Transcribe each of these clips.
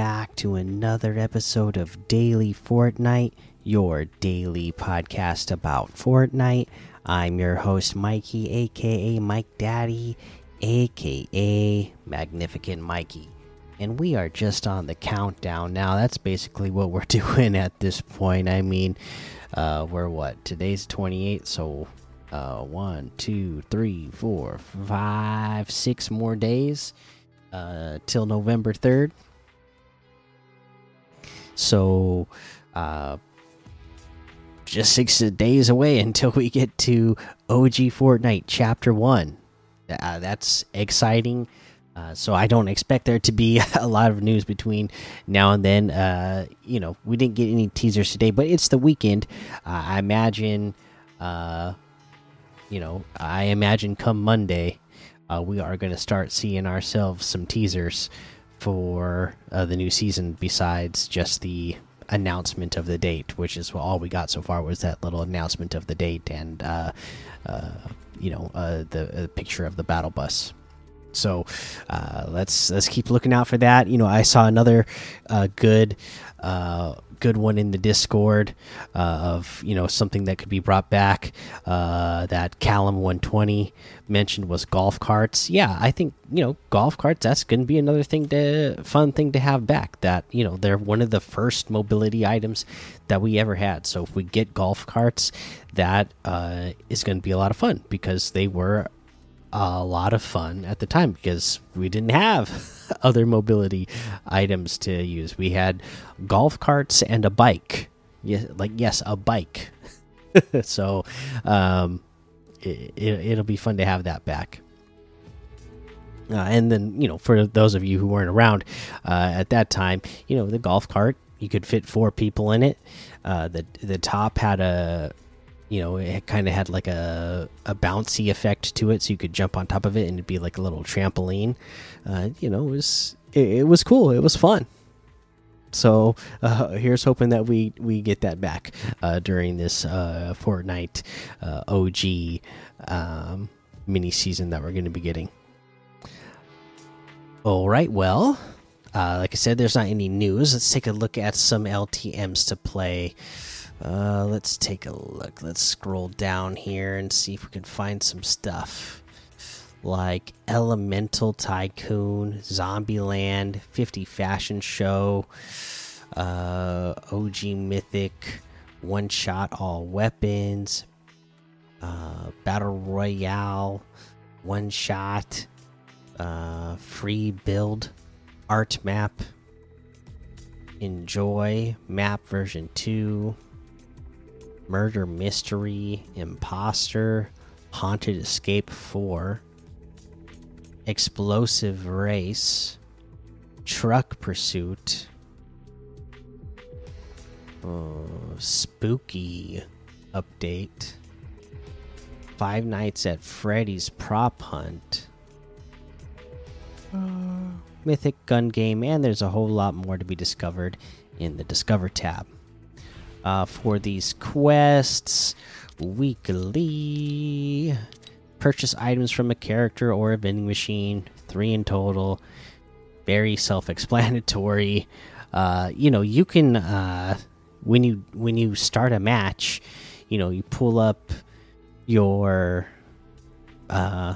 back to another episode of Daily Fortnite, your daily podcast about Fortnite. I'm your host, Mikie, aka Mike Daddy, aka Magnificent Mikie. And we are just on the countdown now. That's basically what we're doing at this point. I mean, uh, we're what? Today's 28, so uh, one, two, three, four, five, six more days uh, till November 3rd. So, uh, just six days away until we get to OG Fortnite Chapter 1. Uh, that's exciting. Uh, so I don't expect there to be a lot of news between now and then. Uh, you know, we didn't get any teasers today, but it's the weekend. Uh, I imagine, uh, you know, I imagine come Monday, uh, we are going to start seeing ourselves some teasers for uh, the new season besides just the announcement of the date which is all we got so far was that little announcement of the date and uh, uh, you know uh, the picture of the battle bus. So uh, let's let's keep looking out for that. You know i saw another uh, good good one in the Discord uh, of you know something that could be brought back. Uh, that Callum 120 mentioned was golf carts. Yeah, I think you know golf carts. That's going to be another thing to fun thing to have back. That you know they're one of the first mobility items that we ever had. So if we get golf carts, that uh, is going to be a lot of fun because they were a lot of fun at the time because we didn't have other mobility items to use. We had golf carts and a bike. Yeah, like yes, a bike. so um, it, it, will be fun to have that back. Uh, and then you know, for those of you who weren't around uh, at that time, you know, the golf cart you could fit four people in it. Uh, the the top had a you know it kind of had like a, a bouncy effect to it so you could jump on top of it and it'd be like a little trampoline. Uh, you know it was it, it, was cool. It was fun. So uh, here's hoping that we we get that back uh, during this uh, Fortnite uh, OG um, mini season that we're going to be getting. All right well uh, like I said there's not any news. Let's take a look at some LTMs to play uh, let's take a look. Let's scroll down here and see if we can find some stuff like Elemental Tycoon, Zombieland, 50 Fashion Show, uh, OG Mythic, One Shot All Weapons, uh, Battle Royale, One Shot, uh, Free Build, Art Map, Enjoy, Map version 2. Murder Mystery, Imposter, Haunted Escape 4, Explosive Race, Truck Pursuit, oh, Spooky Update, Five Nights at Freddy's Prop Hunt, uh, Mythic Gun Game, and there's a whole lot more to be discovered in the Discover tab uh, for these quests weekly. Purchase items from a character or a vending machine, three in total. Very self-explanatory. Uh, you know, you can uh, when you when you start a match, you know, you pull up your uh,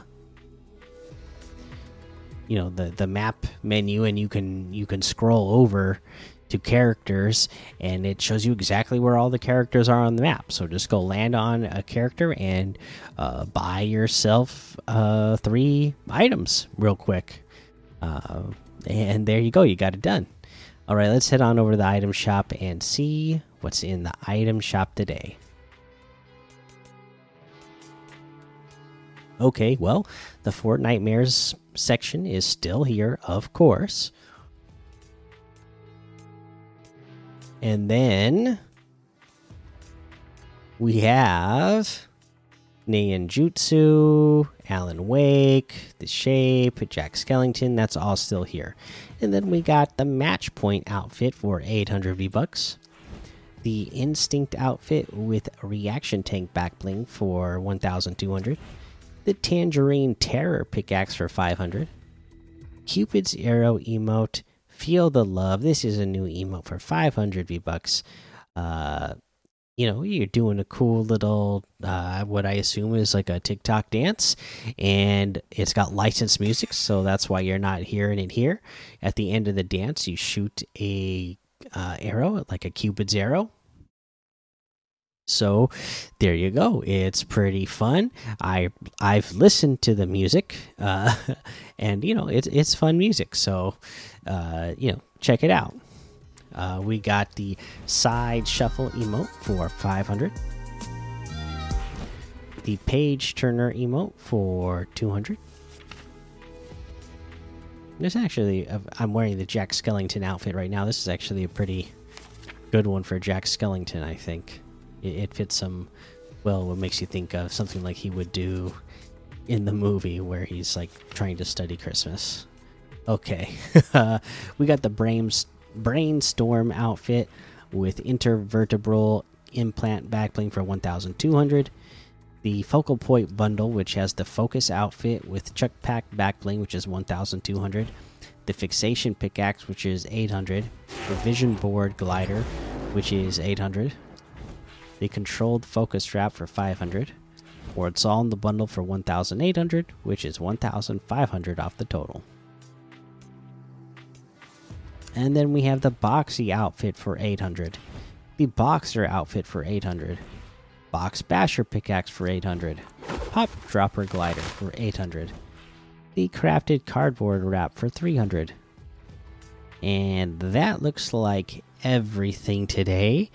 you know the the map menu and you can you can scroll over to characters and it shows you exactly where all the characters are on the map. So just go land on a character and uh, buy yourself uh, three items real quick. Uh, and there you go you got it done. All right let's head on over to the item shop and see what's in the item shop today. Okay well the Fortnitemares section is still here of course And then we have Jutsu, Alan Wake, The Shape, Jack Skellington. That's all still here. And then we got the Match Point outfit for 800 V bucks. The Instinct outfit with Reaction Tank back bling for 1,200. The Tangerine Terror pickaxe for 500. Cupid's Arrow emote Feel the love. This is a new emote for 500 V bucks. Uh, you know, you're doing a cool little, uh, what I assume is like a TikTok dance, and it's got licensed music, so that's why you're not hearing it here. At the end of the dance, you shoot a uh, arrow, like a Cupid's arrow. So there you go. It's pretty fun. I I've listened to the music, uh, and you know it's it's fun music. So uh, you know check it out. Uh, we got the side shuffle emote for 500. The page turner emote for 200. This actually, uh, I'm wearing the Jack Skellington outfit right now. This is actually a pretty good one for Jack Skellington, I think. It, it fits some, well, what makes you think of something like he would do in the movie where he's like trying to study Christmas. Okay, we got the Brains Brainstorm outfit with intervertebral implant back bling for 1200. The Focal Point bundle, which has the Focus outfit with Chuck Pack back bling, which is 1200. The Fixation pickaxe, which is 800. The Vision Board glider, which is 800. The Controlled Focus strap for 500. Or it's all in the bundle for 1800, which is 1500 off the total. And then we have the Boxy outfit for 800. The Boxer outfit for 800. Box Basher pickaxe for 800. Pop Dropper glider for 800. The Crafted cardboard wrap for 300. And that looks like everything today.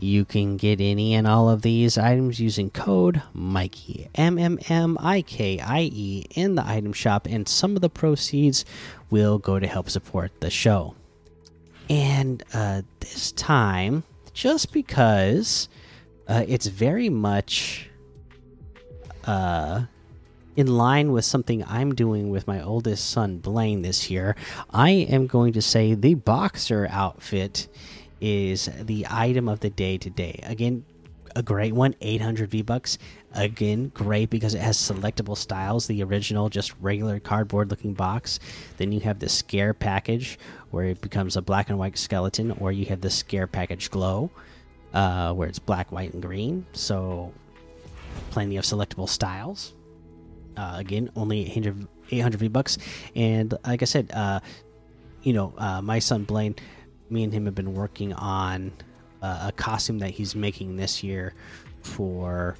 You can get any and all of these items using code Mikey M M M I K I E in the item shop, and some of the proceeds will go to help support the show. And uh, this time, just because uh, it's very much uh, in line with something I'm doing with my oldest son Blaine this year, I am going to say the boxer outfit is the item of the day today. Again, a great one 800 v bucks. Again great because it has selectable styles. The original just regular cardboard looking box. Then you have the scare package where it becomes a black and white skeleton or you have the scare package glow uh, where it's black white and green. So plenty of selectable styles. Uh, again only 800 800 v bucks. And like i said uh, you know uh, my son blaine me and him have been working on uh, a costume that he's making this year for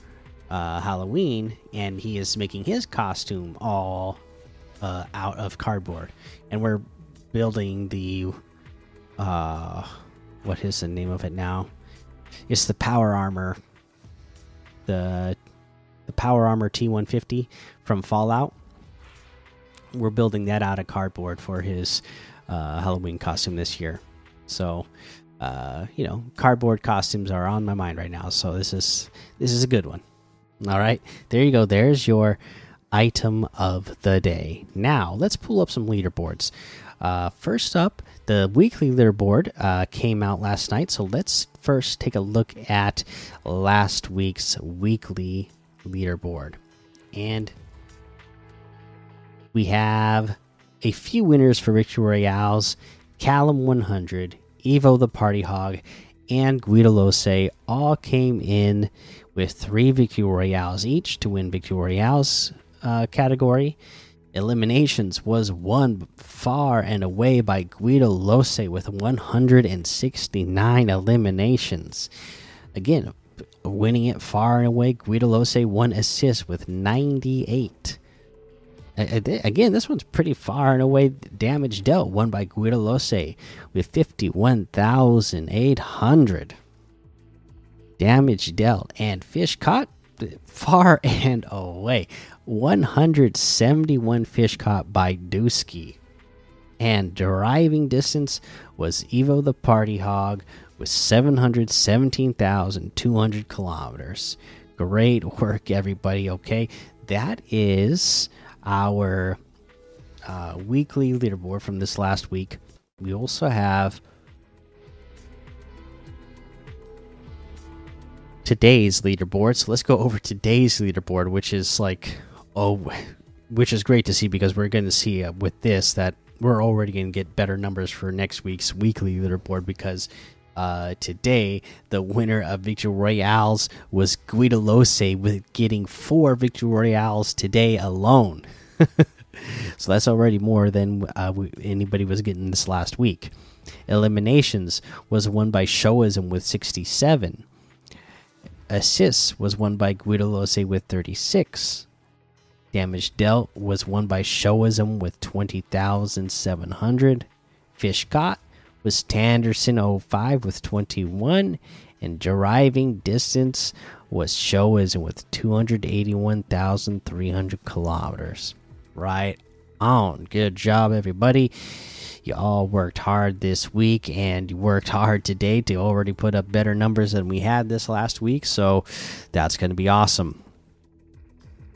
uh, Halloween, and he is making his costume all uh, out of cardboard, and we're building the uh, what is the name of it now? It's the power armor, the the power armor T150 from Fallout. We're building that out of cardboard for his uh, Halloween costume this year. So uh, you know, cardboard costumes are on my mind right now. So this is this is a good one. All right, there you go. There's your item of the day. Now let's pull up some leaderboards. Uh, first up, the weekly leaderboard uh, came out last night. So let's first take a look at last week's weekly leaderboard, and we have a few winners for victory royales. Callum 100, Evo the Party Hog, and Guido Lose all came in with three Victory Royales each to win Victory Royales uh, category. Eliminations was won far and away by Guido Lose with 169 eliminations. Again, winning it far and away, Guido Lose won assists with 98. Again, this one's pretty far and away damage dealt, won by Guido Lose with 51,800 damage dealt. And fish caught far and away 171 fish caught by Dusky. And driving distance was Evo the Party Hog with 717,200 kilometers. Great work, everybody. Okay, that is our uh, weekly leaderboard from this last week. We also have today's leaderboard. So let's go over today's leaderboard, which is like, oh, which is great to see because we're going to see uh, with this that we're already going to get better numbers for next week's weekly leaderboard because uh, today the winner of victory royales was Guido Lose with getting four victory royales today alone. so that's already more than uh, we, anybody was getting this last week. Eliminations was won by Showism with 67. Assists was won by Guido Lose with 36. Damage dealt was won by Showism with 20,700. Fish got was Tanderson 05 with 21. And driving distance was Showism with 281,300 kilometers. Right on. Good job, everybody. You all worked hard this week and you worked hard today to already put up better numbers than we had this last week. So that's going to be awesome.